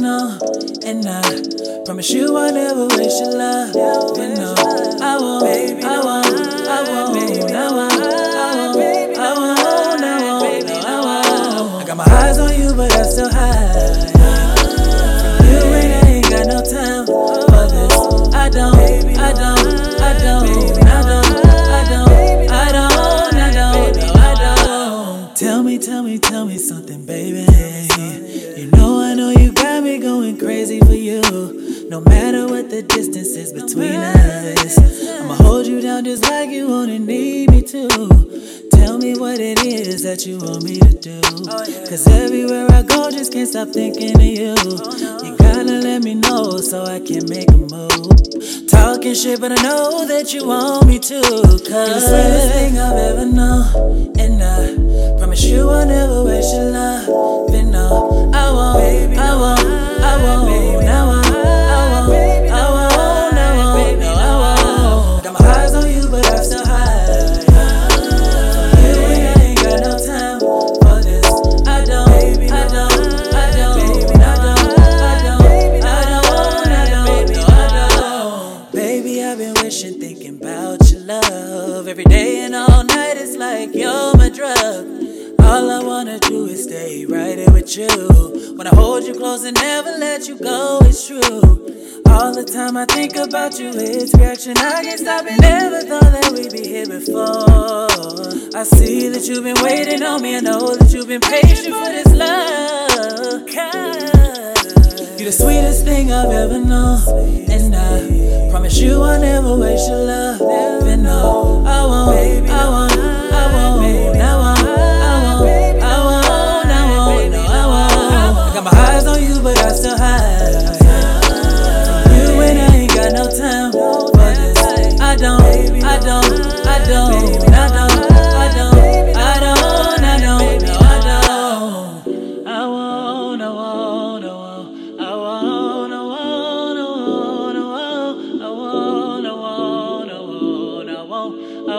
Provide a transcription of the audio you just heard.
know, and I promise you I'll never waste your love. You know, I won't, I won't, I won't, baby, I won't, I won't, I won't, I won't, I won't. I got my eyes on you, but I still hide. You and I ain't got no time for this. I don't, I don't, I don't, I don't, I don't, I don't, I don't, I don't. Tell me, tell me, tell me something, baby. You know I know you got me going crazy for you. No matter what the distance is between us, I'ma hold you down just like you wanna need me to. Tell me what it is that you want me to do. Cause everywhere I go, just can't stop thinking of you. You gotta let me know so I can make a move. Talking shit, but I know that you want me to. Cause sweetest thing I've been wishing, thinking about your love every day and all night. It's like you're my drug. All I wanna do is stay right here with you. When I hold you close and never let you go, it's true. All the time I think about you, it's reaction. I can't stop it. Never thought that we'd be here before. I see that you've been waiting on me. I know that you've been patient for this love. You're the sweetest thing I've ever known. And I promise you I'll never waste now.